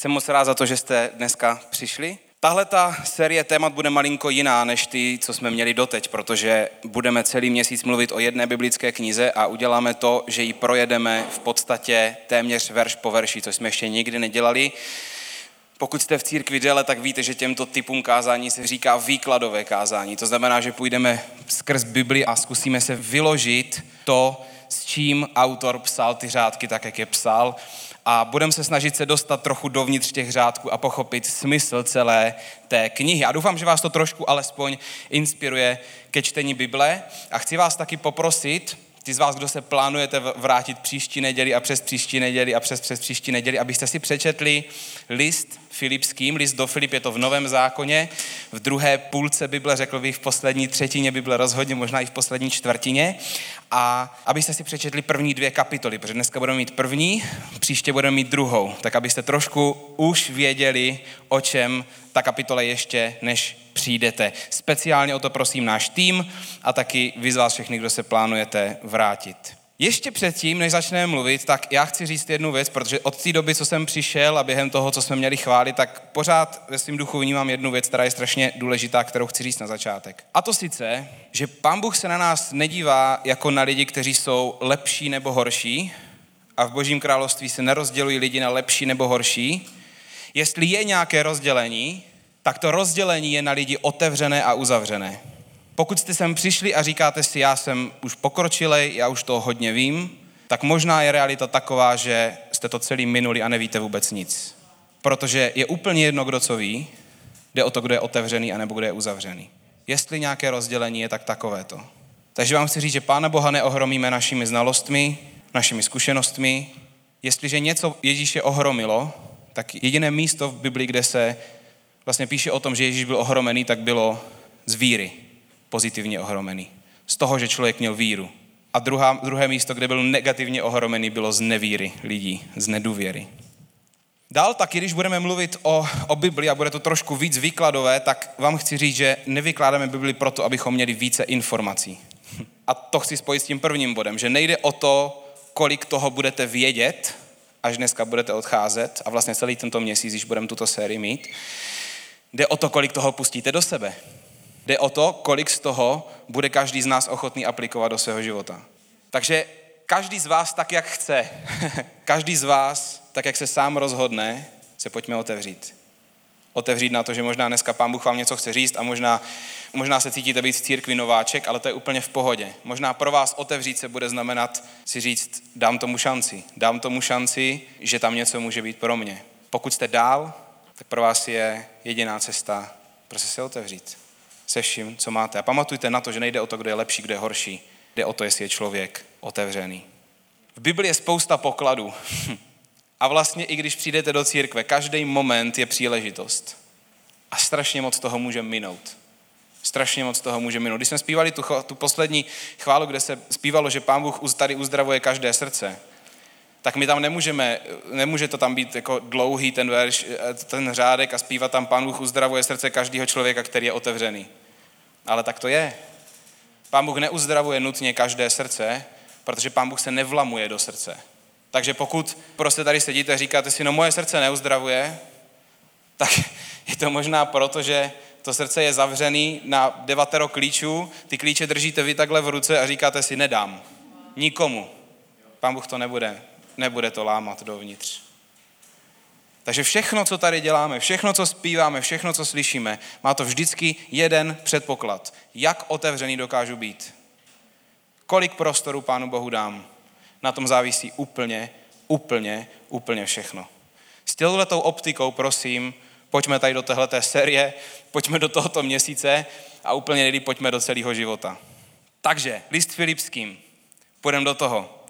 Jsem moc rád za to, že jste dneska přišli. Tahle ta série témat bude malinko jiná než ty, co jsme měli doteď, protože budeme celý měsíc mluvit o jedné biblické knize a uděláme to, že ji projedeme v podstatě téměř verš po verši, což jsme ještě nikdy nedělali. Pokud jste v církvi déle, tak víte, že těmto typům kázání se říká výkladové kázání. To znamená, že půjdeme skrz Bibli a zkusíme se vyložit to, s čím autor psal ty řádky tak, jak je psal a budeme se snažit se dostat trochu dovnitř těch řádků a pochopit smysl celé té knihy. A doufám, že vás to trošku alespoň inspiruje ke čtení Bible. A chci vás taky poprosit, ty z vás, kdo se plánujete vrátit příští neděli a přes příští neděli a přes přes příští neděli, abyste si přečetli list Filipským, list do Filip je to v Novém zákoně, v druhé půlce Bible, řekl bych v poslední třetině Bible rozhodně, možná i v poslední čtvrtině. A abyste si přečetli první dvě kapitoly, protože dneska budeme mít první, příště budeme mít druhou, tak abyste trošku už věděli, o čem ta kapitola ještě, než přijdete. Speciálně o to prosím náš tým a taky vy z vás všechny, kdo se plánujete vrátit. Ještě předtím, než začneme mluvit, tak já chci říct jednu věc, protože od té doby, co jsem přišel a během toho, co jsme měli chválit, tak pořád ve svém duchu vnímám jednu věc, která je strašně důležitá, kterou chci říct na začátek. A to sice, že Pán Bůh se na nás nedívá jako na lidi, kteří jsou lepší nebo horší, a v Božím království se nerozdělují lidi na lepší nebo horší. Jestli je nějaké rozdělení, tak to rozdělení je na lidi otevřené a uzavřené. Pokud jste sem přišli a říkáte si, já jsem už pokročilej, já už to hodně vím, tak možná je realita taková, že jste to celý minuli a nevíte vůbec nic. Protože je úplně jedno, kdo co ví, jde o to, kdo je otevřený a nebo kdo je uzavřený. Jestli nějaké rozdělení je, tak takové to. Takže vám chci říct, že Pána Boha neohromíme našimi znalostmi, našimi zkušenostmi. Jestliže něco Ježíše ohromilo, tak jediné místo v Biblii, kde se vlastně píše o tom, že Ježíš byl ohromený, tak bylo z víry pozitivně ohromený. Z toho, že člověk měl víru. A druhá, druhé místo, kde byl negativně ohromený, bylo z nevíry lidí, z nedůvěry. Dál taky, když budeme mluvit o, o Bibli a bude to trošku víc výkladové, tak vám chci říct, že nevykládáme Bibli proto, abychom měli více informací. A to chci spojit s tím prvním bodem, že nejde o to, kolik toho budete vědět, až dneska budete odcházet a vlastně celý tento měsíc, když budeme tuto sérii mít, jde o to, kolik toho pustíte do sebe. Jde o to, kolik z toho bude každý z nás ochotný aplikovat do svého života. Takže každý z vás tak, jak chce, každý z vás tak, jak se sám rozhodne, se pojďme otevřít. Otevřít na to, že možná dneska pán Bůh vám něco chce říct a možná, možná se cítíte být v církvi nováček, ale to je úplně v pohodě. Možná pro vás otevřít se bude znamenat si říct, dám tomu šanci. Dám tomu šanci, že tam něco může být pro mě. Pokud jste dál, tak pro vás je jediná cesta prostě se otevřít se vším, co máte. A pamatujte na to, že nejde o to, kdo je lepší, kdo je horší. Jde o to, jestli je člověk otevřený. V Biblii je spousta pokladů. A vlastně i když přijdete do církve, každý moment je příležitost. A strašně moc toho může minout. Strašně moc toho může minout. Když jsme zpívali tu, tu poslední chválu, kde se zpívalo, že Pán Bůh tady uzdravuje každé srdce, tak my tam nemůžeme, nemůže to tam být jako dlouhý ten verš, ten řádek a zpívat tam Pán Bůh uzdravuje srdce každého člověka, který je otevřený. Ale tak to je. Pán Bůh neuzdravuje nutně každé srdce, protože Pán Bůh se nevlamuje do srdce. Takže pokud prostě tady sedíte a říkáte si, no moje srdce neuzdravuje, tak je to možná proto, že to srdce je zavřený na devatero klíčů, ty klíče držíte vy takhle v ruce a říkáte si, nedám. Nikomu. Pán Bůh to nebude, nebude to lámat dovnitř. Takže všechno, co tady děláme, všechno, co zpíváme, všechno, co slyšíme, má to vždycky jeden předpoklad. Jak otevřený dokážu být? Kolik prostoru Pánu Bohu dám? Na tom závisí úplně, úplně, úplně všechno. S těletou optikou, prosím, pojďme tady do téhleté série, pojďme do tohoto měsíce a úplně nejlíp pojďme do celého života. Takže, list Filipským, půjdeme do toho.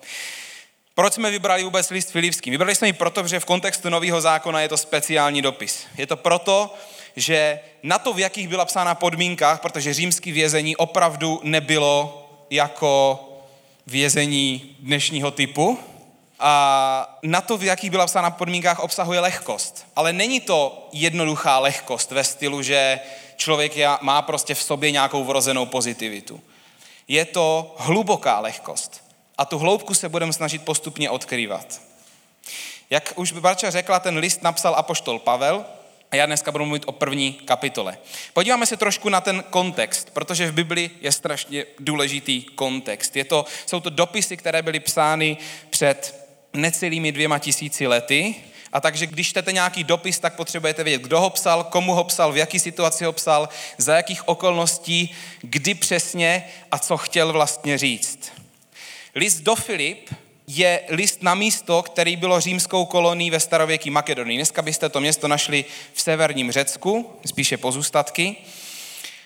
Proč jsme vybrali vůbec list Filipský? Vybrali jsme ji proto, že v kontextu Nového zákona je to speciální dopis. Je to proto, že na to, v jakých byla psána podmínkách, protože římský vězení opravdu nebylo jako vězení dnešního typu, a na to, v jakých byla psána podmínkách, obsahuje lehkost. Ale není to jednoduchá lehkost ve stylu, že člověk má prostě v sobě nějakou vrozenou pozitivitu. Je to hluboká lehkost a tu hloubku se budeme snažit postupně odkrývat. Jak už Barča řekla, ten list napsal apoštol Pavel, a já dneska budu mluvit o první kapitole. Podíváme se trošku na ten kontext, protože v Bibli je strašně důležitý kontext. Je to, jsou to dopisy, které byly psány před necelými dvěma tisíci lety. A takže když čtete nějaký dopis, tak potřebujete vědět, kdo ho psal, komu ho psal, v jaký situaci ho psal, za jakých okolností, kdy přesně a co chtěl vlastně říct. List do Filip je list na místo, který bylo římskou kolonií ve starověké Makedonii. Dneska byste to město našli v severním Řecku, spíše pozůstatky.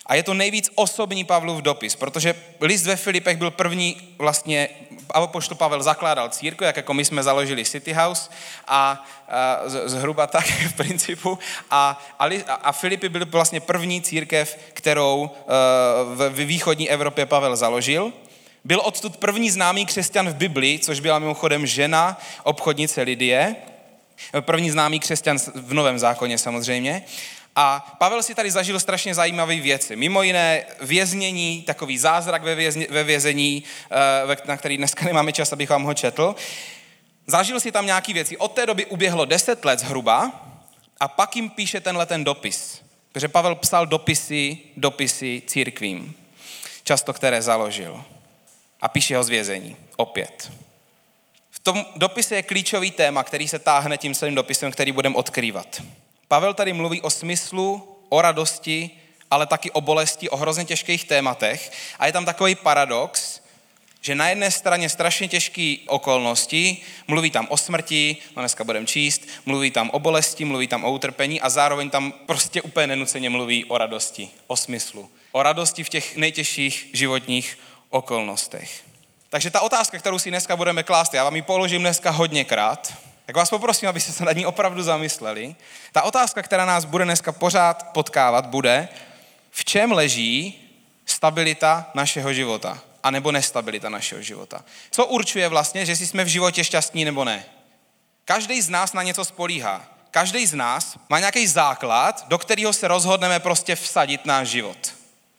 A je to nejvíc osobní Pavlův dopis, protože list ve Filipech byl první vlastně, apoštol Pavel zakládal církev, jak jako my jsme založili City House a, a zhruba tak v principu. A, a, a Filipy byl vlastně první církev, kterou v, v východní Evropě Pavel založil. Byl odtud první známý křesťan v Biblii, což byla mimochodem žena obchodnice Lidie, první známý křesťan v Novém zákoně samozřejmě. A Pavel si tady zažil strašně zajímavé věci. Mimo jiné věznění, takový zázrak ve, vězně, ve vězení, eh, na který dneska nemáme čas, abych vám ho četl. Zažil si tam nějaké věci. Od té doby uběhlo deset let zhruba a pak jim píše tenhle ten dopis. Protože Pavel psal dopisy, dopisy církvím, často které založil a píše ho z vězení. Opět. V tom dopise je klíčový téma, který se táhne tím celým dopisem, který budeme odkrývat. Pavel tady mluví o smyslu, o radosti, ale taky o bolesti, o hrozně těžkých tématech. A je tam takový paradox, že na jedné straně strašně těžké okolnosti, mluví tam o smrti, no dneska budeme číst, mluví tam o bolesti, mluví tam o utrpení a zároveň tam prostě úplně nenuceně mluví o radosti, o smyslu. O radosti v těch nejtěžších životních okolnostech. Takže ta otázka, kterou si dneska budeme klást, já vám ji položím dneska hodněkrát, tak vás poprosím, abyste se nad ní opravdu zamysleli. Ta otázka, která nás bude dneska pořád potkávat, bude, v čem leží stabilita našeho života, anebo nestabilita našeho života. Co určuje vlastně, že jsme v životě šťastní nebo ne? Každý z nás na něco spolíhá. Každý z nás má nějaký základ, do kterého se rozhodneme prostě vsadit náš život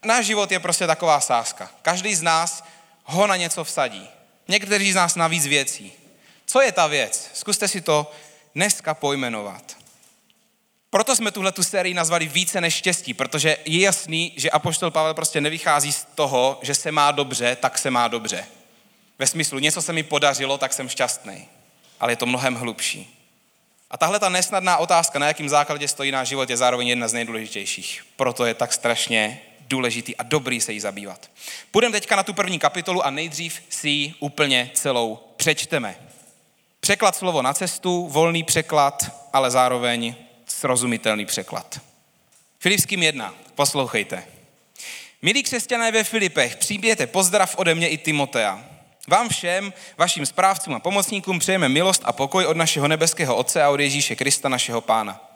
náš život je prostě taková sázka. Každý z nás ho na něco vsadí. Někteří z nás na víc věcí. Co je ta věc? Zkuste si to dneska pojmenovat. Proto jsme tuhle tu sérii nazvali více než štěstí, protože je jasný, že Apoštol Pavel prostě nevychází z toho, že se má dobře, tak se má dobře. Ve smyslu, něco se mi podařilo, tak jsem šťastný. Ale je to mnohem hlubší. A tahle ta nesnadná otázka, na jakým základě stojí náš život, je zároveň jedna z nejdůležitějších. Proto je tak strašně důležitý a dobrý se jí zabývat. Půjdeme teďka na tu první kapitolu a nejdřív si ji úplně celou přečteme. Překlad slovo na cestu, volný překlad, ale zároveň srozumitelný překlad. Filipským jedna, poslouchejte. Milí křesťané ve Filipech, přijměte pozdrav ode mě i Timotea. Vám všem, vašim správcům a pomocníkům přejeme milost a pokoj od našeho nebeského Otce a od Ježíše Krista, našeho Pána.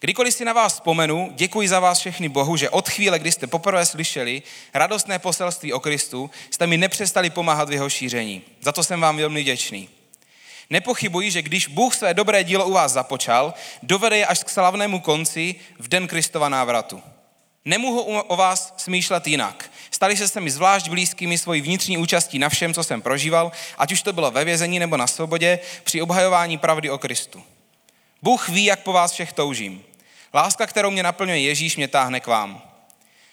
Kdykoliv si na vás vzpomenu, děkuji za vás všechny Bohu, že od chvíle, kdy jste poprvé slyšeli radostné poselství o Kristu, jste mi nepřestali pomáhat v jeho šíření. Za to jsem vám velmi vděčný. Nepochybuji, že když Bůh své dobré dílo u vás započal, dovede je až k slavnému konci v den Kristova návratu. Nemohu o vás smýšlet jinak. Stali se se mi zvlášť blízkými svojí vnitřní účastí na všem, co jsem prožíval, ať už to bylo ve vězení nebo na svobodě, při obhajování pravdy o Kristu. Bůh ví, jak po vás všech toužím. Láska, kterou mě naplňuje Ježíš, mě táhne k vám.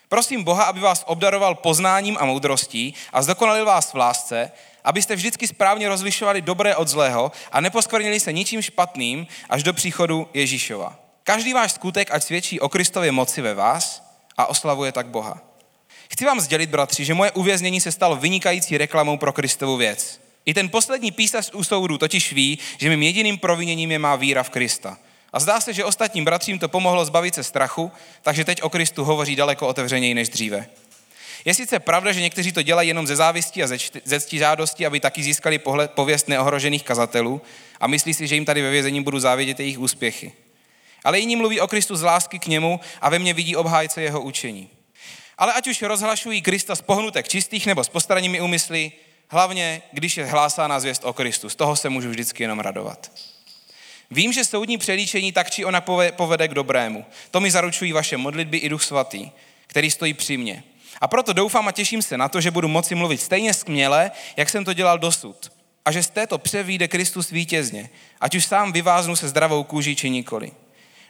Prosím Boha, aby vás obdaroval poznáním a moudrostí a zdokonalil vás v lásce, abyste vždycky správně rozlišovali dobré od zlého a neposkvrnili se ničím špatným až do příchodu Ježíšova. Každý váš skutek ať svědčí o Kristově moci ve vás a oslavuje tak Boha. Chci vám sdělit, bratři, že moje uvěznění se stalo vynikající reklamou pro Kristovu věc. I ten poslední písař u soudu totiž ví, že mým jediným proviněním je má víra v Krista. A zdá se, že ostatním bratřím to pomohlo zbavit se strachu, takže teď o Kristu hovoří daleko otevřeněji než dříve. Je sice pravda, že někteří to dělají jenom ze závistí a ze cti žádosti, aby taky získali pohled, pověst neohrožených kazatelů a myslí si, že jim tady ve vězení budu závědět jejich úspěchy. Ale jiní mluví o Kristu z lásky k němu a ve mně vidí obhájce jeho učení. Ale ať už rozhlašují Krista z pohnutek čistých nebo s postaranými úmysly, hlavně když je hlásána zvěst o Kristu, z toho se můžu vždycky jenom radovat. Vím, že soudní přelíčení tak či ona povede k dobrému. To mi zaručují vaše modlitby i Duch Svatý, který stojí při mně. A proto doufám a těším se na to, že budu moci mluvit stejně skměle, jak jsem to dělal dosud. a že z této pře vyjde Kristus vítězně, ať už sám vyváznu se zdravou kůží či nikoli.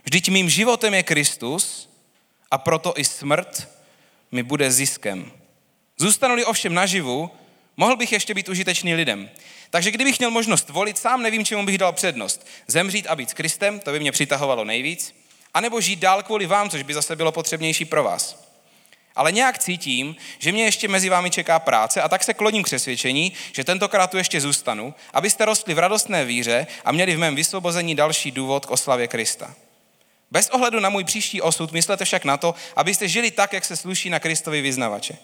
Vždyť mým životem je Kristus a proto i smrt mi bude ziskem. Zůstanu-li ovšem naživu, mohl bych ještě být užitečný lidem. Takže kdybych měl možnost volit, sám nevím, čemu bych dal přednost. Zemřít a být s Kristem, to by mě přitahovalo nejvíc, anebo žít dál kvůli vám, což by zase bylo potřebnější pro vás. Ale nějak cítím, že mě ještě mezi vámi čeká práce a tak se kloním k přesvědčení, že tentokrát tu ještě zůstanu, abyste rostli v radostné víře a měli v mém vysvobození další důvod k oslavě Krista. Bez ohledu na můj příští osud myslete však na to, abyste žili tak, jak se sluší na Kristovi vyznavače.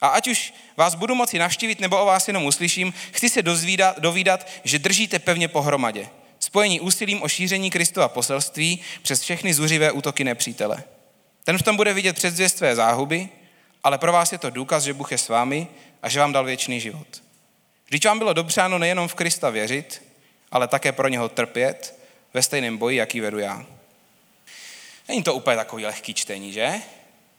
A ať už vás budu moci navštívit nebo o vás jenom uslyším, chci se dozvídat, dovídat, že držíte pevně pohromadě. Spojení úsilím o šíření Kristova poselství přes všechny zuřivé útoky nepřítele. Ten v tom bude vidět předzvěst své záhuby, ale pro vás je to důkaz, že Bůh je s vámi a že vám dal věčný život. Vždyť vám bylo dobřáno nejenom v Krista věřit, ale také pro něho trpět ve stejném boji, jaký vedu já. Není to úplně takový lehký čtení, že?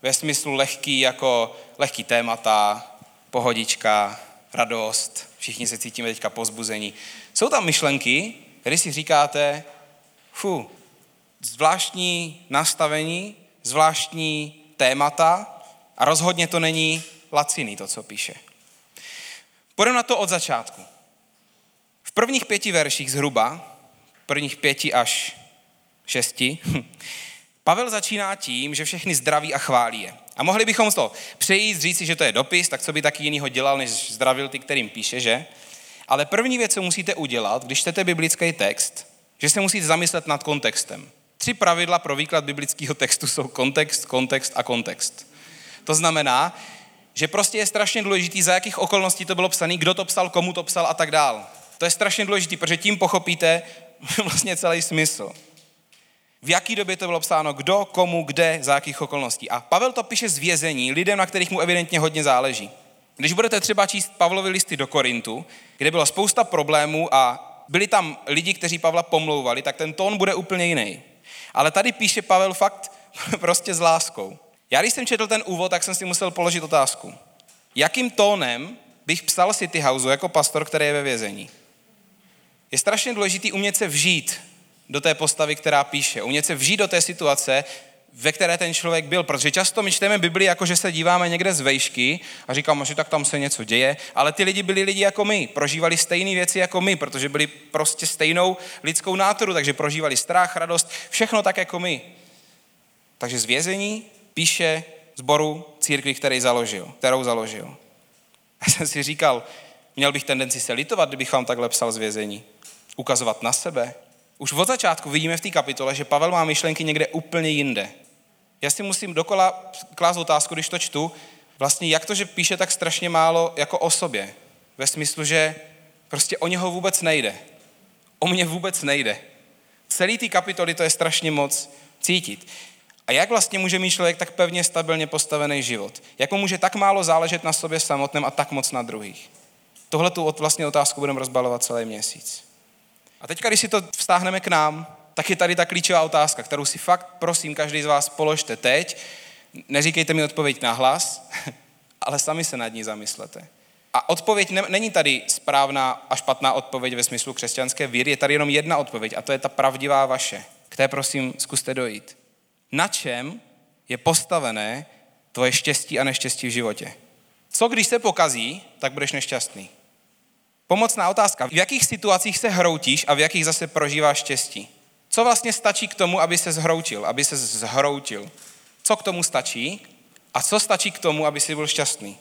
Ve smyslu lehký jako lehký témata, pohodička, radost, všichni se cítíme teďka pozbuzení. Jsou tam myšlenky, které si říkáte, fu, zvláštní nastavení, zvláštní témata a rozhodně to není laciný, to, co píše. Půjdeme na to od začátku. V prvních pěti verších zhruba, prvních pěti až šesti, Pavel začíná tím, že všechny zdraví a chválí je. A mohli bychom to přejít, říci, že to je dopis, tak co by taky jinýho dělal, než zdravil ty, kterým píše, že? Ale první věc, co musíte udělat, když čtete biblický text, že se musíte zamyslet nad kontextem. Tři pravidla pro výklad biblického textu jsou kontext, kontext a kontext. To znamená, že prostě je strašně důležitý, za jakých okolností to bylo psané, kdo to psal, komu to psal a tak dál. To je strašně důležité, protože tím pochopíte vlastně celý smysl. V jaký době to bylo psáno, kdo, komu, kde, za jakých okolností. A Pavel to píše z vězení lidem, na kterých mu evidentně hodně záleží. Když budete třeba číst Pavlovi listy do Korintu, kde bylo spousta problémů a byli tam lidi, kteří Pavla pomlouvali, tak ten tón bude úplně jiný. Ale tady píše Pavel fakt prostě s láskou. Já když jsem četl ten úvod, tak jsem si musel položit otázku. Jakým tónem bych psal City Houseu jako pastor, který je ve vězení? Je strašně důležité umět se vžít do té postavy, která píše. Umět se vžít do té situace, ve které ten člověk byl. Protože často my čteme Bibli, jako že se díváme někde z vejšky a říkáme, že tak tam se něco děje, ale ty lidi byli lidi jako my, prožívali stejné věci jako my, protože byli prostě stejnou lidskou náturu, takže prožívali strach, radost, všechno tak jako my. Takže z vězení píše zboru církvi, který založil, kterou založil. Já jsem si říkal, měl bych tendenci se litovat, kdybych vám takhle psal z vězení. Ukazovat na sebe. Už od začátku vidíme v té kapitole, že Pavel má myšlenky někde úplně jinde. Já si musím dokola klást otázku, když to čtu, vlastně jak to, že píše tak strašně málo jako o sobě. Ve smyslu, že prostě o něho vůbec nejde. O mě vůbec nejde. Celý ty kapitoly to je strašně moc cítit. A jak vlastně může mít člověk tak pevně, stabilně postavený život? Jak mu může tak málo záležet na sobě samotném a tak moc na druhých? Tohle tu vlastně otázku budeme rozbalovat celý měsíc. A teď, když si to vztáhneme k nám, tak je tady ta klíčová otázka, kterou si fakt prosím každý z vás položte teď. Neříkejte mi odpověď na hlas, ale sami se nad ní zamyslete. A odpověď ne, není tady správná a špatná odpověď ve smyslu křesťanské víry, je tady jenom jedna odpověď a to je ta pravdivá vaše. K té prosím zkuste dojít. Na čem je postavené tvoje štěstí a neštěstí v životě? Co když se pokazí, tak budeš nešťastný? Pomocná otázka. V jakých situacích se hroutíš a v jakých zase prožíváš štěstí? Co vlastně stačí k tomu, aby se zhroutil, aby se zhroutil? Co k tomu stačí? A co stačí k tomu, aby si byl šťastný?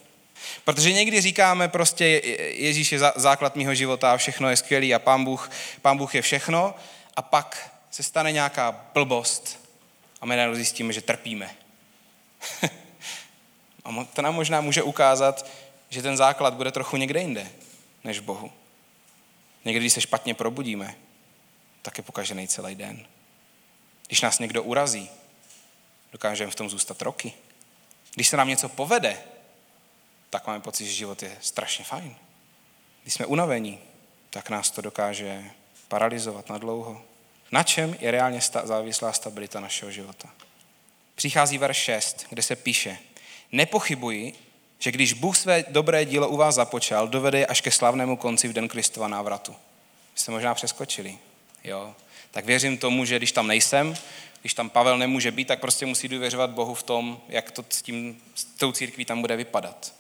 Protože někdy říkáme prostě, Ježíš je základ mého života a všechno je skvělý a pán Bůh, pán Bůh je všechno a pak se stane nějaká blbost a my najednou zjistíme, že trpíme. a to nám možná může ukázat, že ten základ bude trochu někde jinde než Bohu. Někdy, když se špatně probudíme, tak je pokažený celý den. Když nás někdo urazí, dokážeme v tom zůstat roky. Když se nám něco povede, tak máme pocit, že život je strašně fajn. Když jsme unavení, tak nás to dokáže paralizovat na dlouho. Na čem je reálně závislá stabilita našeho života? Přichází verš 6, kde se píše, nepochybuji, že když Bůh své dobré dílo u vás započal, dovede je až ke slavnému konci v den Kristova návratu. Jste možná přeskočili. Jo. Tak věřím tomu, že když tam nejsem, když tam Pavel nemůže být, tak prostě musí důvěřovat Bohu v tom, jak to s, tím, s tou církví tam bude vypadat.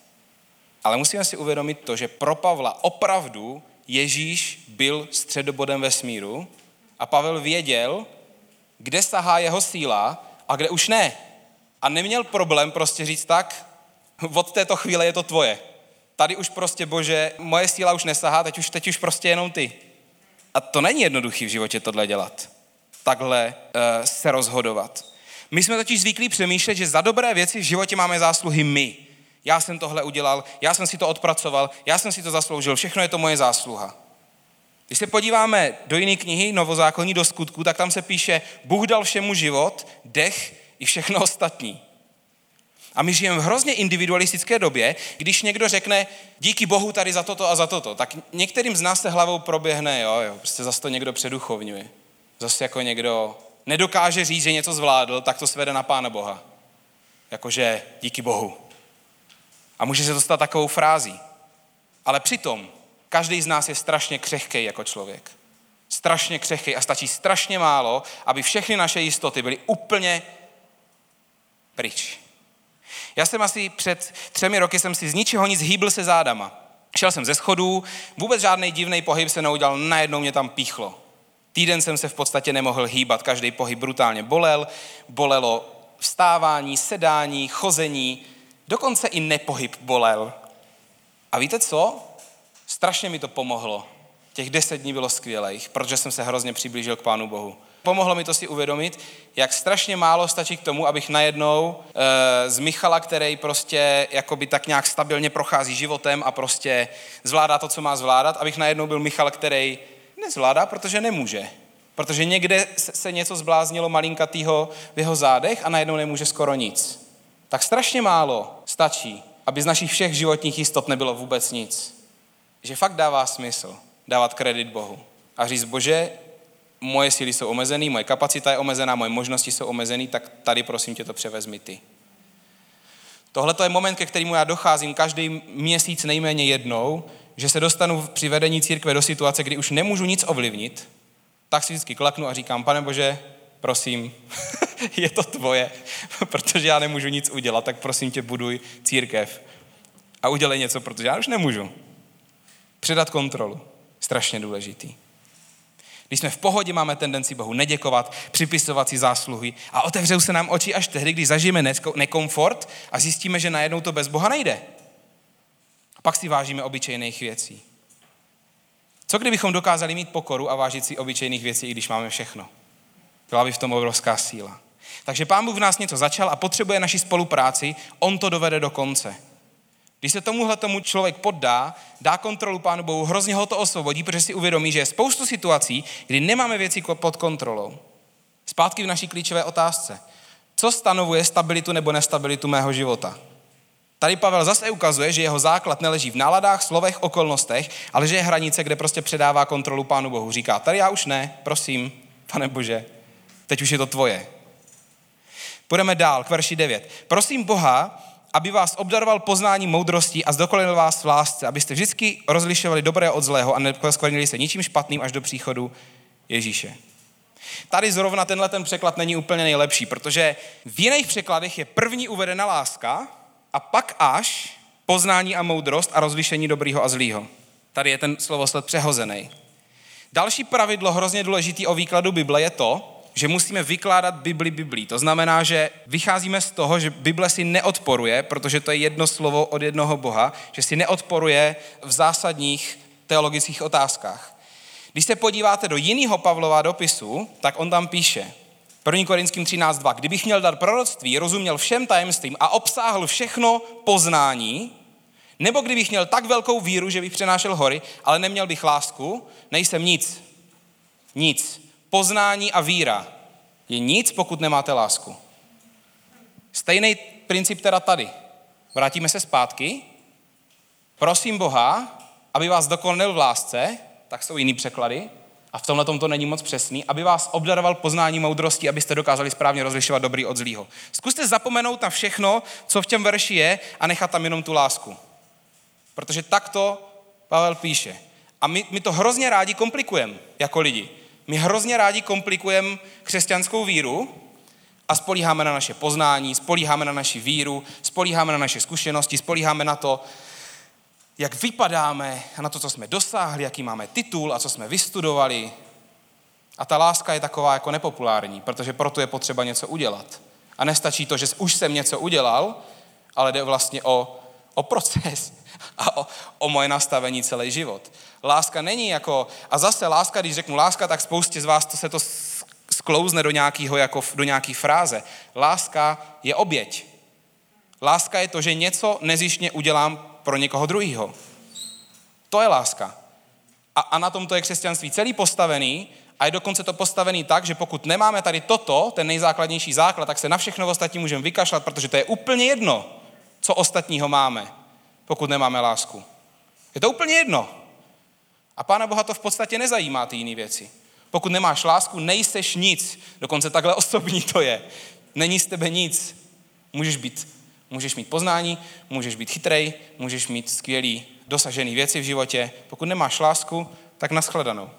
Ale musíme si uvědomit to, že pro Pavla opravdu Ježíš byl středobodem vesmíru a Pavel věděl, kde sahá jeho síla a kde už ne. A neměl problém prostě říct tak, od této chvíle je to tvoje. Tady už prostě, bože, moje síla už nesahá, teď už, teď už prostě jenom ty. A to není jednoduchý v životě tohle dělat. Takhle uh, se rozhodovat. My jsme totiž zvyklí přemýšlet, že za dobré věci v životě máme zásluhy my. Já jsem tohle udělal, já jsem si to odpracoval, já jsem si to zasloužil, všechno je to moje zásluha. Když se podíváme do jiné knihy, Novozákonní do skutku, tak tam se píše, Bůh dal všemu život, dech i všechno ostatní. A my žijeme v hrozně individualistické době, když někdo řekne, díky Bohu tady za toto a za toto, tak některým z nás se hlavou proběhne, jo, jo, prostě zase to někdo předuchovňuje. Zase jako někdo nedokáže říct, že něco zvládl, tak to svede na Pána Boha. Jakože díky Bohu. A může se to stát takovou frází. Ale přitom každý z nás je strašně křehký jako člověk. Strašně křehký a stačí strašně málo, aby všechny naše jistoty byly úplně pryč. Já jsem asi před třemi roky jsem si z ničeho nic hýbl se zádama. Šel jsem ze schodů, vůbec žádný divný pohyb se neudělal, najednou mě tam píchlo. Týden jsem se v podstatě nemohl hýbat, každý pohyb brutálně bolel, bolelo vstávání, sedání, chození, dokonce i nepohyb bolel. A víte co? Strašně mi to pomohlo. Těch deset dní bylo skvělých, protože jsem se hrozně přiblížil k Pánu Bohu. Pomohlo mi to si uvědomit, jak strašně málo stačí k tomu, abych najednou e, z Michala, který prostě jakoby tak nějak stabilně prochází životem a prostě zvládá to, co má zvládat, abych najednou byl Michal, který nezvládá, protože nemůže. Protože někde se něco zbláznilo malinkatýho v jeho zádech a najednou nemůže skoro nic. Tak strašně málo stačí, aby z našich všech životních jistot nebylo vůbec nic. Že fakt dává smysl dávat kredit Bohu a říct, bože, moje síly jsou omezené, moje kapacita je omezená, moje možnosti jsou omezené, tak tady prosím tě to převezmi ty. Tohle je moment, ke kterému já docházím každý měsíc nejméně jednou, že se dostanu při vedení církve do situace, kdy už nemůžu nic ovlivnit, tak si vždycky klaknu a říkám, pane Bože, prosím, je to tvoje, protože já nemůžu nic udělat, tak prosím tě, buduj církev a udělej něco, protože já už nemůžu. Předat kontrolu. Strašně důležitý. Když jsme v pohodě, máme tendenci Bohu neděkovat, připisovat si zásluhy a otevřou se nám oči až tehdy, když zažijeme nekomfort a zjistíme, že najednou to bez Boha nejde. A pak si vážíme obyčejných věcí. Co kdybychom dokázali mít pokoru a vážit si obyčejných věcí, i když máme všechno? Byla by v tom obrovská síla. Takže Pán Bůh v nás něco začal a potřebuje naši spolupráci, on to dovede do konce. Když se tomuhle tomu člověk poddá, dá kontrolu Pánu Bohu, hrozně ho to osvobodí, protože si uvědomí, že je spoustu situací, kdy nemáme věci pod kontrolou. Zpátky v naší klíčové otázce. Co stanovuje stabilitu nebo nestabilitu mého života? Tady Pavel zase ukazuje, že jeho základ neleží v náladách, slovech, okolnostech, ale že je hranice, kde prostě předává kontrolu Pánu Bohu. Říká, tady já už ne, prosím, pane Bože, teď už je to tvoje. Půjdeme dál k verši 9. Prosím Boha, aby vás obdaroval poznání moudrosti a zdokonalil vás v lásce, abyste vždycky rozlišovali dobré od zlého a neposkvrnili se ničím špatným až do příchodu Ježíše. Tady zrovna tenhle ten překlad není úplně nejlepší, protože v jiných překladech je první uvedena láska a pak až poznání a moudrost a rozlišení dobrýho a zlýho. Tady je ten slovosled přehozený. Další pravidlo hrozně důležitý o výkladu Bible je to, že musíme vykládat Bibli Biblí. To znamená, že vycházíme z toho, že Bible si neodporuje, protože to je jedno slovo od jednoho Boha, že si neodporuje v zásadních teologických otázkách. Když se podíváte do jiného Pavlova dopisu, tak on tam píše, 1. Korinským 13.2. Kdybych měl dar proroctví, rozuměl všem tajemstvím a obsáhl všechno poznání, nebo kdybych měl tak velkou víru, že bych přenášel hory, ale neměl bych lásku, nejsem nic. Nic poznání a víra je nic, pokud nemáte lásku. Stejný princip teda tady. Vrátíme se zpátky. Prosím Boha, aby vás dokonal v lásce, tak jsou jiný překlady, a v tomhle to není moc přesný, aby vás obdaroval poznání moudrosti, abyste dokázali správně rozlišovat dobrý od zlýho. Zkuste zapomenout na všechno, co v těm verši je a nechat tam jenom tu lásku. Protože takto Pavel píše. A my, my to hrozně rádi komplikujeme jako lidi. My hrozně rádi komplikujeme křesťanskou víru a spolíháme na naše poznání, spolíháme na naši víru, spolíháme na naše zkušenosti, spolíháme na to, jak vypadáme a na to, co jsme dosáhli, jaký máme titul a co jsme vystudovali. A ta láska je taková jako nepopulární, protože proto je potřeba něco udělat. A nestačí to, že už jsem něco udělal, ale jde vlastně o, o proces a o, o moje nastavení celý život. Láska není jako, a zase láska, když řeknu láska, tak spoustě z vás to se to sklouzne do, nějakého, jako do nějaký fráze. Láska je oběť. Láska je to, že něco nezištně udělám pro někoho druhého. To je láska. A, a na tom to je křesťanství celý postavený a je dokonce to postavený tak, že pokud nemáme tady toto, ten nejzákladnější základ, tak se na všechno ostatní můžeme vykašlat, protože to je úplně jedno, co ostatního máme, pokud nemáme lásku. Je to úplně jedno. A Pána Boha to v podstatě nezajímá ty jiné věci. Pokud nemáš lásku, nejseš nic. Dokonce takhle osobní to je. Není z tebe nic. Můžeš být Můžeš mít poznání, můžeš být chytrej, můžeš mít skvělý dosažený věci v životě. Pokud nemáš lásku, tak naschledanou.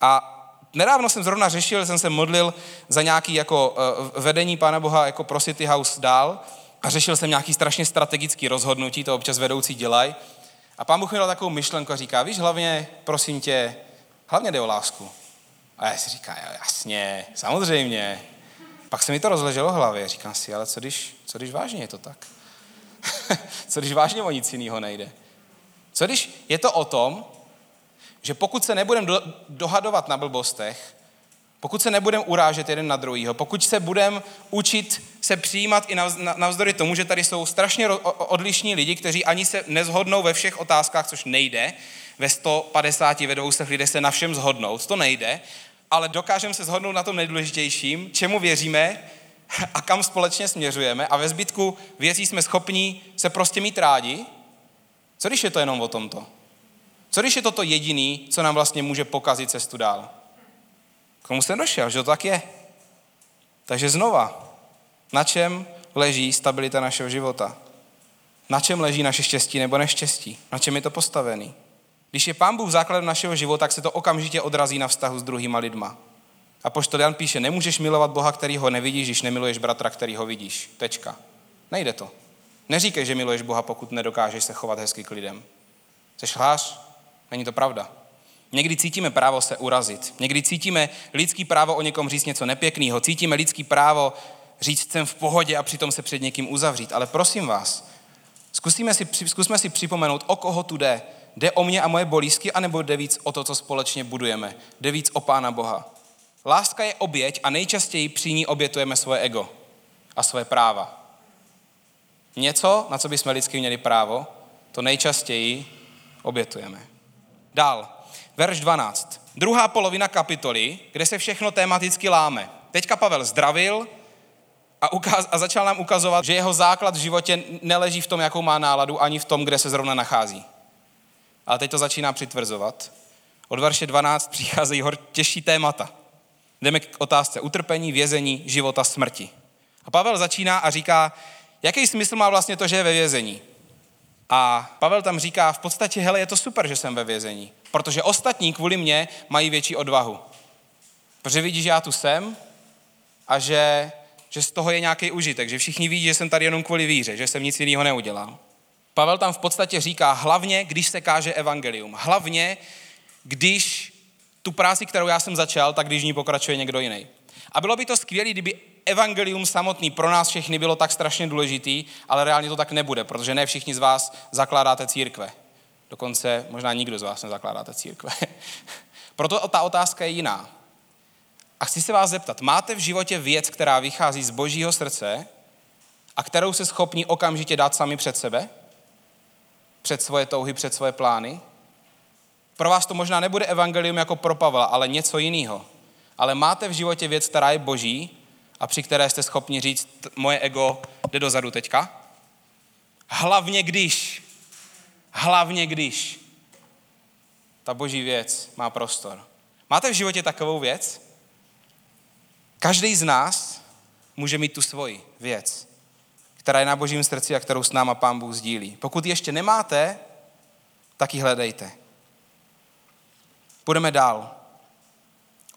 A nedávno jsem zrovna řešil, jsem se modlil za nějaký jako uh, vedení Pána Boha jako pro City House dál a řešil jsem nějaký strašně strategický rozhodnutí, to občas vedoucí dělají. A pán Bůh mi dal takovou myšlenku a říká, víš, hlavně, prosím tě, hlavně jde o lásku. A já si říkám, jasně, samozřejmě, pak se mi to rozleželo v hlavě. Říkám si, ale co když, co když vážně je to tak? co když vážně o nic jiného nejde? Co když je to o tom, že pokud se nebudeme do, dohadovat na blbostech, pokud se nebudeme urážet jeden na druhýho, pokud se budeme učit se přijímat i navzdory tomu, že tady jsou strašně odlišní lidi, kteří ani se nezhodnou ve všech otázkách, což nejde, ve 150 ve 200 lidé se na všem zhodnout, to nejde, ale dokážeme se shodnout na tom nejdůležitějším, čemu věříme a kam společně směřujeme a ve zbytku věcí jsme schopní se prostě mít rádi. Co když je to jenom o tomto? Co když je to to jediný, co nám vlastně může pokazit cestu dál? Komu jsem došel, že to tak je? Takže znova, na čem leží stabilita našeho života? Na čem leží naše štěstí nebo neštěstí? Na čem je to postavený? Když je Pán Bůh základem našeho života, tak se to okamžitě odrazí na vztahu s druhýma lidma. A poštol Jan píše, nemůžeš milovat Boha, který ho nevidíš, když nemiluješ bratra, který ho vidíš. Tečka. Nejde to. Neříkej, že miluješ Boha, pokud nedokážeš se chovat hezky k lidem. Jsi hlář? Není to pravda. Někdy cítíme právo se urazit. Někdy cítíme lidský právo o někom říct něco nepěkného. Cítíme lidský právo říct jsem v pohodě a přitom se před někým uzavřít. Ale prosím vás, zkusíme si, zkusme si připomenout, o koho tu jde. Jde o mě a moje bolízky, anebo jde víc o to, co společně budujeme? Jde víc o Pána Boha. Láska je oběť a nejčastěji při ní obětujeme svoje ego a svoje práva. Něco, na co bychom lidsky měli právo, to nejčastěji obětujeme. Dál, verš 12. Druhá polovina kapitoly, kde se všechno tematicky láme. Teďka Pavel zdravil a, ukaz, a začal nám ukazovat, že jeho základ v životě neleží v tom, jakou má náladu, ani v tom, kde se zrovna nachází ale teď to začíná přitvrzovat. Od verše 12 přicházejí hor těžší témata. Jdeme k otázce utrpení, vězení, života, smrti. A Pavel začíná a říká, jaký smysl má vlastně to, že je ve vězení. A Pavel tam říká, v podstatě, hele, je to super, že jsem ve vězení, protože ostatní kvůli mě mají větší odvahu. Protože vidí, že já tu jsem a že, že z toho je nějaký užitek, že všichni vidí, že jsem tady jenom kvůli víře, že jsem nic jiného neudělal. Pavel tam v podstatě říká, hlavně, když se káže evangelium. Hlavně, když tu práci, kterou já jsem začal, tak když ní pokračuje někdo jiný. A bylo by to skvělé, kdyby evangelium samotný pro nás všechny bylo tak strašně důležitý, ale reálně to tak nebude, protože ne všichni z vás zakládáte církve. Dokonce možná nikdo z vás nezakládáte církve. Proto ta otázka je jiná. A chci se vás zeptat, máte v životě věc, která vychází z božího srdce a kterou se schopni okamžitě dát sami před sebe? před svoje touhy, před svoje plány. Pro vás to možná nebude evangelium jako pro Pavla, ale něco jiného. Ale máte v životě věc, která je boží a při které jste schopni říct, moje ego jde dozadu teďka? Hlavně když, hlavně když ta boží věc má prostor. Máte v životě takovou věc? Každý z nás může mít tu svoji věc, která je na božím srdci a kterou s náma pán Bůh sdílí. Pokud ještě nemáte, tak ji hledejte. Půjdeme dál.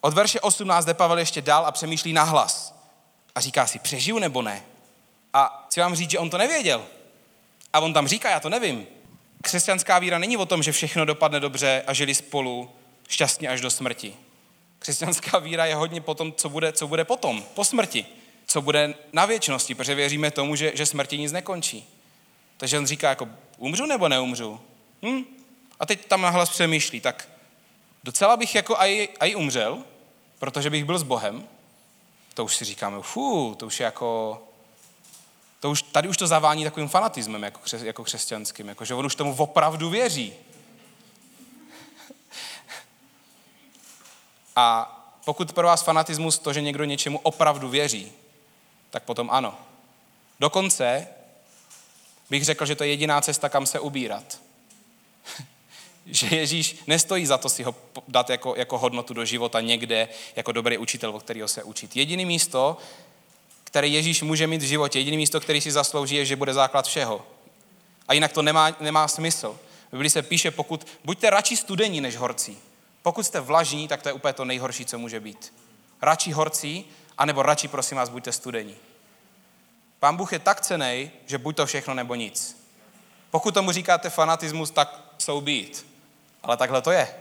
Od verše 18 jde Pavel ještě dál a přemýšlí nahlas. A říká si, přežiju nebo ne? A chci vám říct, že on to nevěděl. A on tam říká, já to nevím. Křesťanská víra není o tom, že všechno dopadne dobře a žili spolu šťastně až do smrti. Křesťanská víra je hodně potom, co bude, co bude potom, po smrti. Co bude na věčnosti, protože věříme tomu, že, že smrti nic nekončí. Takže on říká jako, umřu nebo neumřu? Hm? A teď tam nahlas přemýšlí, tak docela bych jako aj, aj umřel, protože bych byl s Bohem. To už si říkáme, fú, to už je jako, to už, tady už to zavání takovým fanatismem jako, křes, jako křesťanským, jako, že on už tomu opravdu věří. A pokud pro vás fanatismus to, že někdo něčemu opravdu věří, tak potom ano. Dokonce bych řekl, že to je jediná cesta, kam se ubírat. Že Ježíš nestojí za to si ho dát jako, jako hodnotu do života někde, jako dobrý učitel, o kterého se učit. Jediný místo, které Ježíš může mít v životě, jediný místo, který si zaslouží, je, že bude základ všeho. A jinak to nemá, nemá smysl. V Biblii se píše, pokud buďte radši studení než horcí. Pokud jste vlažní, tak to je úplně to nejhorší, co může být. Radši horcí, anebo radši, prosím vás, buďte studení. Pán Bůh je tak cený, že buď to všechno nebo nic. Pokud tomu říkáte fanatismus, tak jsou být. Ale takhle to je.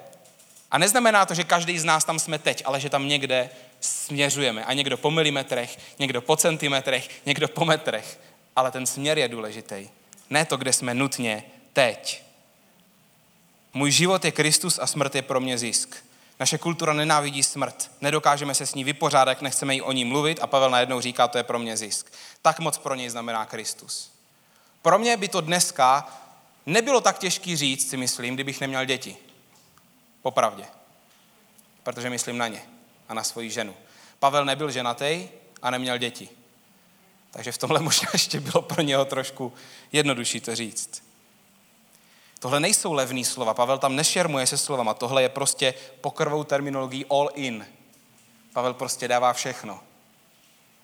A neznamená to, že každý z nás tam jsme teď, ale že tam někde směřujeme. A někdo po milimetrech, někdo po centimetrech, někdo po metrech. Ale ten směr je důležitý. Ne to, kde jsme nutně teď. Můj život je Kristus a smrt je pro mě zisk. Naše kultura nenávidí smrt. Nedokážeme se s ní vypořádat, nechceme jí o ní mluvit a Pavel najednou říká, to je pro mě zisk. Tak moc pro něj znamená Kristus. Pro mě by to dneska nebylo tak těžký říct, si myslím, kdybych neměl děti. Popravdě. Protože myslím na ně a na svoji ženu. Pavel nebyl ženatý a neměl děti. Takže v tomhle možná ještě bylo pro něho trošku jednodušší to říct. Tohle nejsou levný slova. Pavel tam nešermuje se slovama. Tohle je prostě pokrvou terminologií all in. Pavel prostě dává všechno.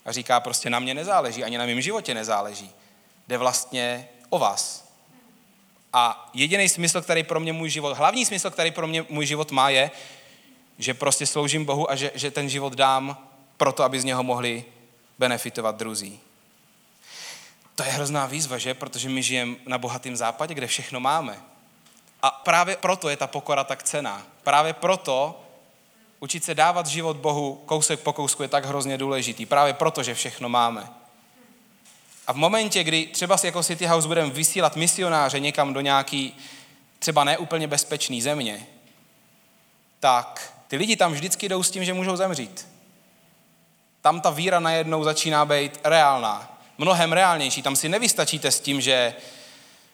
A říká prostě na mě nezáleží, ani na mém životě nezáleží. Jde vlastně o vás. A jediný smysl, který pro mě můj život, hlavní smysl, který pro mě můj život má, je, že prostě sloužím Bohu a že, že ten život dám proto, aby z něho mohli benefitovat druzí. To je hrozná výzva, že? Protože my žijeme na bohatém západě, kde všechno máme. A právě proto je ta pokora tak cená. Právě proto učit se dávat život Bohu kousek po kousku je tak hrozně důležitý. Právě proto, že všechno máme. A v momentě, kdy třeba si jako City House budeme vysílat misionáře někam do nějaký třeba neúplně bezpečný země, tak ty lidi tam vždycky jdou s tím, že můžou zemřít. Tam ta víra najednou začíná být reálná. Mnohem reálnější. Tam si nevystačíte s tím, že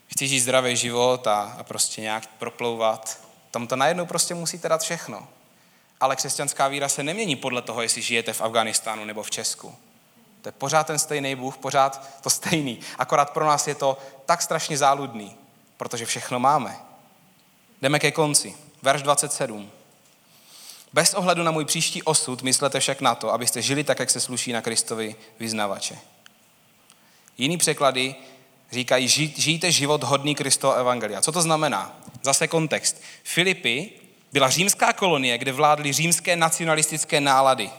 chci žít zdravý život a, a prostě nějak proplouvat. Tam to najednou prostě musíte dát všechno. Ale křesťanská víra se nemění podle toho, jestli žijete v Afganistánu nebo v Česku. To je pořád ten stejný Bůh, pořád to stejný. Akorát pro nás je to tak strašně záludný, protože všechno máme. Jdeme ke konci. Verš 27. Bez ohledu na můj příští osud myslete však na to, abyste žili tak, jak se sluší na Kristovi vyznavače. Jiný překlady říkají, žijte život hodný Kristova evangelia. Co to znamená? Zase kontext. Filipy byla římská kolonie, kde vládly římské nacionalistické nálady.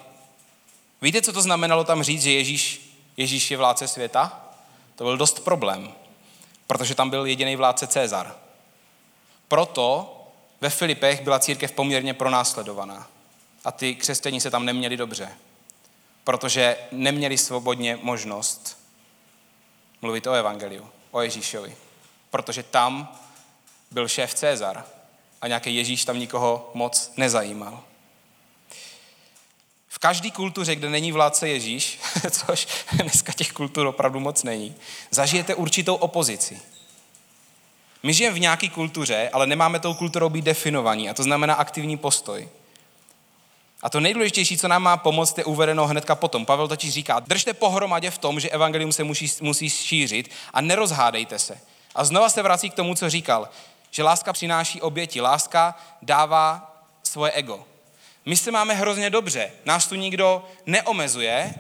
Víte, co to znamenalo tam říct, že Ježíš, Ježíš je vládce světa? To byl dost problém, protože tam byl jediný vládce Cezar. Proto ve Filipech byla církev poměrně pronásledovaná. A ty křesťaní se tam neměli dobře, protože neměli svobodně možnost mluvit o evangeliu, o Ježíšovi. Protože tam byl šéf Cezar a nějaký Ježíš tam nikoho moc nezajímal. V každé kultuře, kde není vládce Ježíš, což dneska těch kultur opravdu moc není, zažijete určitou opozici. My žijeme v nějaké kultuře, ale nemáme tou kulturou být definovaní, a to znamená aktivní postoj. A to nejdůležitější, co nám má pomoct, je uvedeno hnedka potom. Pavel totiž říká, držte pohromadě v tom, že evangelium se musí, musí šířit a nerozhádejte se. A znova se vrací k tomu, co říkal, že láska přináší oběti, láska dává svoje ego. My se máme hrozně dobře, nás tu nikdo neomezuje,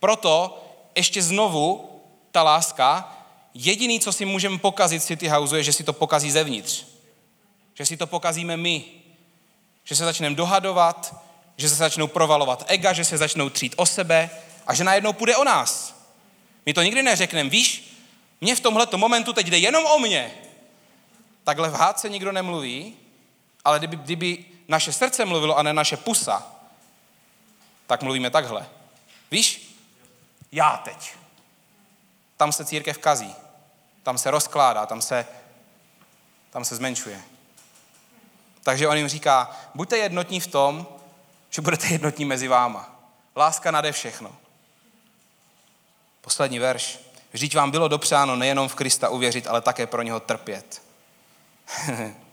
proto ještě znovu ta láska, jediný, co si můžeme pokazit City House, je, že si to pokazí zevnitř. Že si to pokazíme my. Že se začneme dohadovat, že se začnou provalovat ega, že se začnou třít o sebe a že najednou půjde o nás. My to nikdy neřekneme, víš, mě v tomhle momentu teď jde jenom o mě. Takhle v hádce nikdo nemluví, ale kdyby, kdyby naše srdce mluvilo a ne naše pusa, tak mluvíme takhle. Víš? Já teď. Tam se církev kazí. Tam se rozkládá, tam se, tam se zmenšuje. Takže on jim říká, buďte jednotní v tom, že budete jednotní mezi váma. Láska nade všechno. Poslední verš. Vždyť vám bylo dopřáno nejenom v Krista uvěřit, ale také pro něho trpět.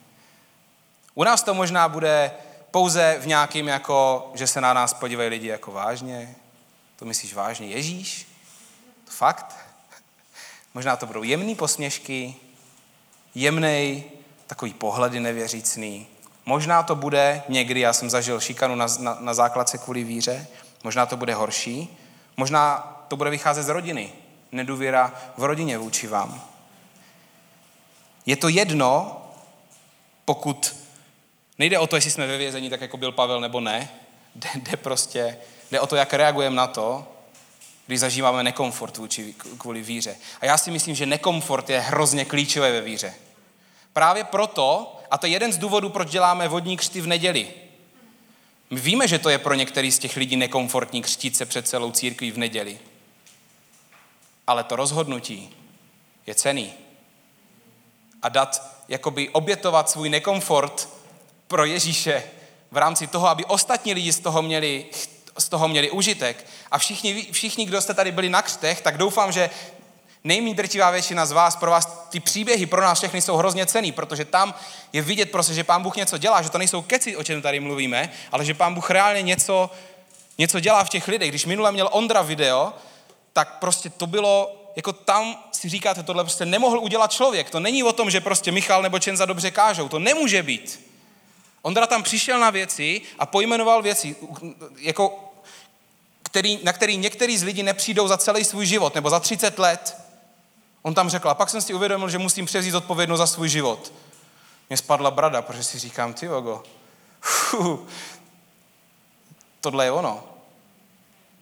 U nás to možná bude pouze v nějakým, jako, že se na nás podívají lidi jako vážně. To myslíš vážně? Ježíš? To fakt? Možná to budou jemný posměšky, jemnej, takový pohledy nevěřícný. Možná to bude někdy, já jsem zažil šikanu na, na, na základce kvůli víře, možná to bude horší, možná to bude vycházet z rodiny, nedůvěra v rodině vůči vám. Je to jedno, pokud nejde o to, jestli jsme ve vězení, tak jako byl Pavel nebo ne, jde, jde prostě, jde o to, jak reagujeme na to, když zažíváme nekomfort vůči, kvůli víře. A já si myslím, že nekomfort je hrozně klíčové ve víře. Právě proto, a to je jeden z důvodů, proč děláme vodní křty v neděli. My víme, že to je pro některý z těch lidí nekomfortní křtít se před celou církví v neděli. Ale to rozhodnutí je cený. A dát, jakoby obětovat svůj nekomfort pro Ježíše v rámci toho, aby ostatní lidi z toho měli, z toho měli užitek. A všichni, všichni, kdo jste tady byli na křtech, tak doufám, že nejmí drtivá většina z vás, pro vás ty příběhy pro nás všechny jsou hrozně cený, protože tam je vidět prostě, že pán Bůh něco dělá, že to nejsou keci, o čem tady mluvíme, ale že pán Bůh reálně něco, něco dělá v těch lidech. Když minule měl Ondra video, tak prostě to bylo, jako tam si říkáte, tohle prostě nemohl udělat člověk. To není o tom, že prostě Michal nebo Čenza dobře kážou. To nemůže být. Ondra tam přišel na věci a pojmenoval věci, jako, který, na který některý z lidí nepřijdou za celý svůj život nebo za 30 let. On tam řekl, a pak jsem si uvědomil, že musím převzít odpovědnost za svůj život. Mě spadla brada, protože si říkám, ty ogo, tohle je ono.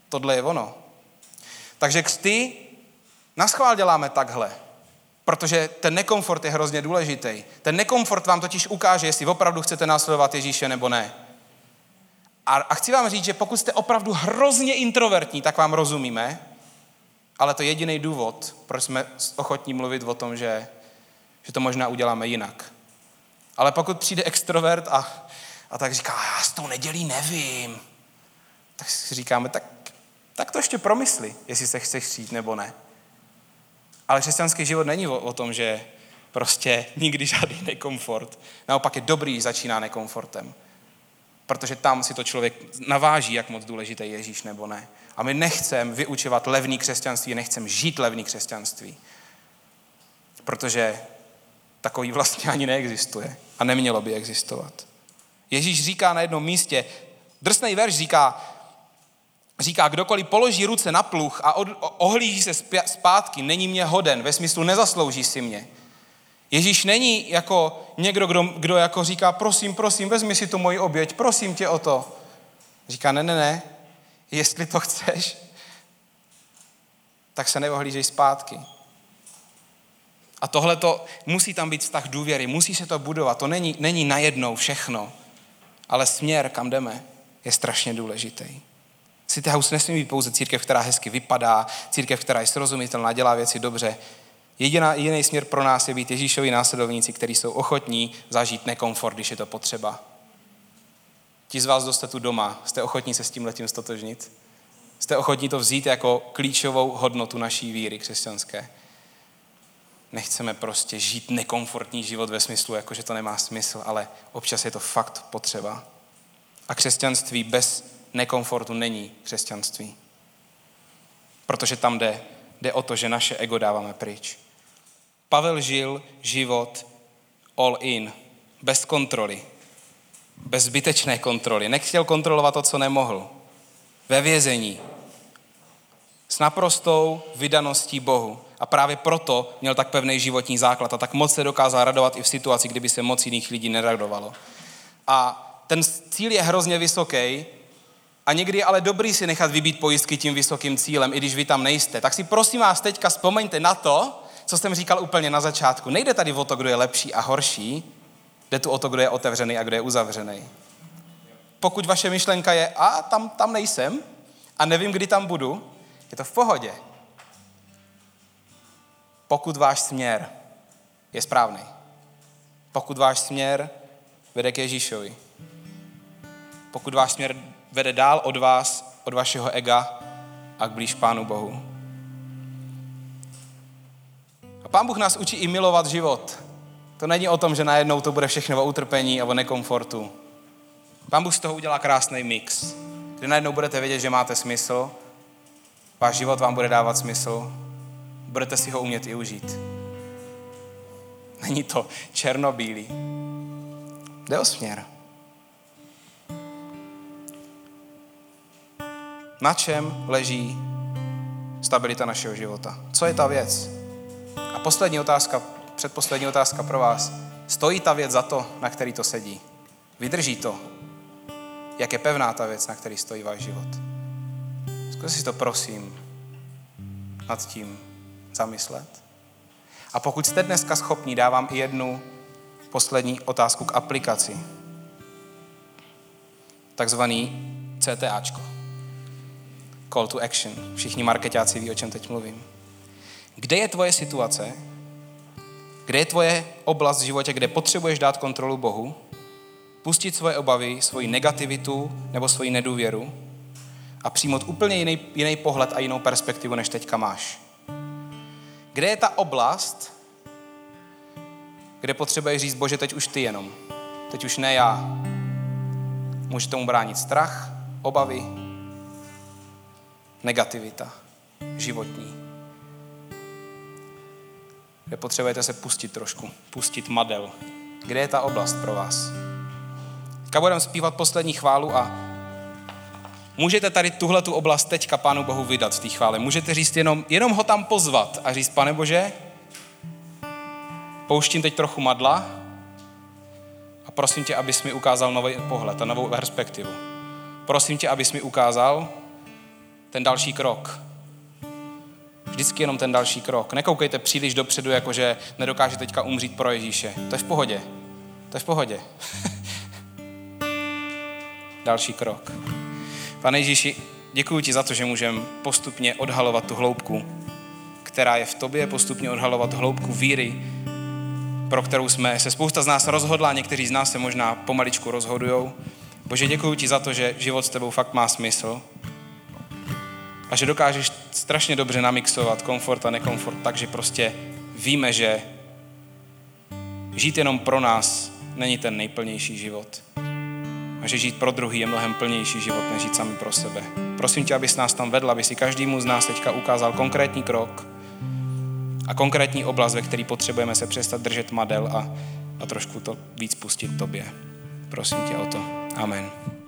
Tohle je ono. Takže křty na schvál děláme takhle, protože ten nekomfort je hrozně důležitý. Ten nekomfort vám totiž ukáže, jestli opravdu chcete následovat Ježíše nebo ne. A, a chci vám říct, že pokud jste opravdu hrozně introvertní, tak vám rozumíme, ale to je jediný důvod, proč jsme ochotní mluvit o tom, že, že to možná uděláme jinak. Ale pokud přijde extrovert a, a tak říká, já s tou nedělí nevím, tak si říkáme, tak, tak to ještě promysli, jestli se chceš přijít nebo ne. Ale křesťanský život není o, o tom, že prostě nikdy žádný nekomfort. Naopak je dobrý, začíná nekomfortem. Protože tam si to člověk naváží, jak moc důležité je Ježíš nebo ne. A my nechceme vyučovat levný křesťanství, nechceme žít levný křesťanství. Protože takový vlastně ani neexistuje a nemělo by existovat. Ježíš říká na jednom místě, drsný verš říká, říká, kdokoliv položí ruce na pluch a ohlíží se zpátky, není mě hoden, ve smyslu nezaslouží si mě. Ježíš není jako někdo, kdo, kdo jako říká, prosím, prosím, vezmi si tu moji oběť, prosím tě o to. Říká, ne, ne, ne, jestli to chceš, tak se neohlížej zpátky. A tohle to musí tam být vztah důvěry, musí se to budovat. To není, není najednou všechno, ale směr, kam jdeme, je strašně důležitý. City House nesmí být pouze církev, která hezky vypadá, církev, která je srozumitelná, dělá věci dobře. Jediná, jediný směr pro nás je být Ježíšovi následovníci, kteří jsou ochotní zažít nekomfort, když je to potřeba. Ti z vás, kdo tu doma, jste ochotní se s tím letím stotožnit? Jste ochotní to vzít jako klíčovou hodnotu naší víry křesťanské? Nechceme prostě žít nekomfortní život ve smyslu, jako že to nemá smysl, ale občas je to fakt potřeba. A křesťanství bez nekomfortu není křesťanství. Protože tam jde, jde o to, že naše ego dáváme pryč. Pavel žil život all in, bez kontroly. bez zbytečné kontroly. Nechtěl kontrolovat to, co nemohl. Ve vězení. S naprostou vydaností Bohu. A právě proto měl tak pevný životní základ a tak moc se dokázal radovat i v situaci, kdyby se moc jiných lidí neradovalo. A ten cíl je hrozně vysoký a někdy je ale dobrý si nechat vybít pojistky tím vysokým cílem, i když vy tam nejste. Tak si prosím vás teďka vzpomeňte na to, co jsem říkal úplně na začátku. Nejde tady o to, kdo je lepší a horší, jde tu o to, kdo je otevřený a kdo je uzavřený. Pokud vaše myšlenka je, a tam, tam nejsem a nevím, kdy tam budu, je to v pohodě. Pokud váš směr je správný. Pokud váš směr vede k Ježíšovi. Pokud váš směr vede dál od vás, od vašeho ega a k blíž Pánu Bohu. A Pán Bůh nás učí i milovat život. To není o tom, že najednou to bude všechno o utrpení a o nekomfortu. Pán Bůh z toho udělá krásný mix, kde najednou budete vědět, že máte smysl, váš život vám bude dávat smysl, budete si ho umět i užít. Není to černobílý. Jde o směr. Na čem leží stabilita našeho života? Co je ta věc? A poslední otázka, předposlední otázka pro vás. Stojí ta věc za to, na který to sedí? Vydrží to? Jak je pevná ta věc, na který stojí váš život? Zkuste si to prosím nad tím zamyslet. A pokud jste dneska schopní, dávám i jednu poslední otázku k aplikaci. Takzvaný CTAčko. Call to action. Všichni marketáci ví, o čem teď mluvím. Kde je tvoje situace? Kde je tvoje oblast v životě, kde potřebuješ dát kontrolu Bohu? Pustit svoje obavy, svoji negativitu nebo svoji nedůvěru a přijmout úplně jiný, jiný pohled a jinou perspektivu, než teďka máš. Kde je ta oblast, kde potřebuješ říct, Bože, teď už ty jenom. Teď už ne já. Může tomu bránit strach, obavy, negativita životní. Kde potřebujete se pustit trošku, pustit madel. Kde je ta oblast pro vás? Teďka budeme zpívat poslední chválu a můžete tady tuhle tu oblast teďka Pánu Bohu vydat v té chvále. Můžete říct jenom, jenom ho tam pozvat a říct, pane Bože, pouštím teď trochu madla a prosím tě, abys mi ukázal nový pohled a novou perspektivu. Prosím tě, abys mi ukázal ten další krok. Vždycky jenom ten další krok. Nekoukejte příliš dopředu, jakože nedokáže teďka umřít pro Ježíše. To je v pohodě. To je v pohodě. další krok. Pane Ježíši, děkuji ti za to, že můžeme postupně odhalovat tu hloubku, která je v tobě, postupně odhalovat hloubku víry, pro kterou jsme se spousta z nás rozhodla, někteří z nás se možná pomaličku rozhodujou. Bože, děkuji ti za to, že život s tebou fakt má smysl a že dokážeš strašně dobře namixovat komfort a nekomfort, takže prostě víme, že žít jenom pro nás není ten nejplnější život. A že žít pro druhý je mnohem plnější život, než žít sami pro sebe. Prosím tě, abys nás tam vedl, aby si každému z nás teďka ukázal konkrétní krok a konkrétní oblast, ve který potřebujeme se přestat držet madel a, a trošku to víc pustit tobě. Prosím tě o to. Amen.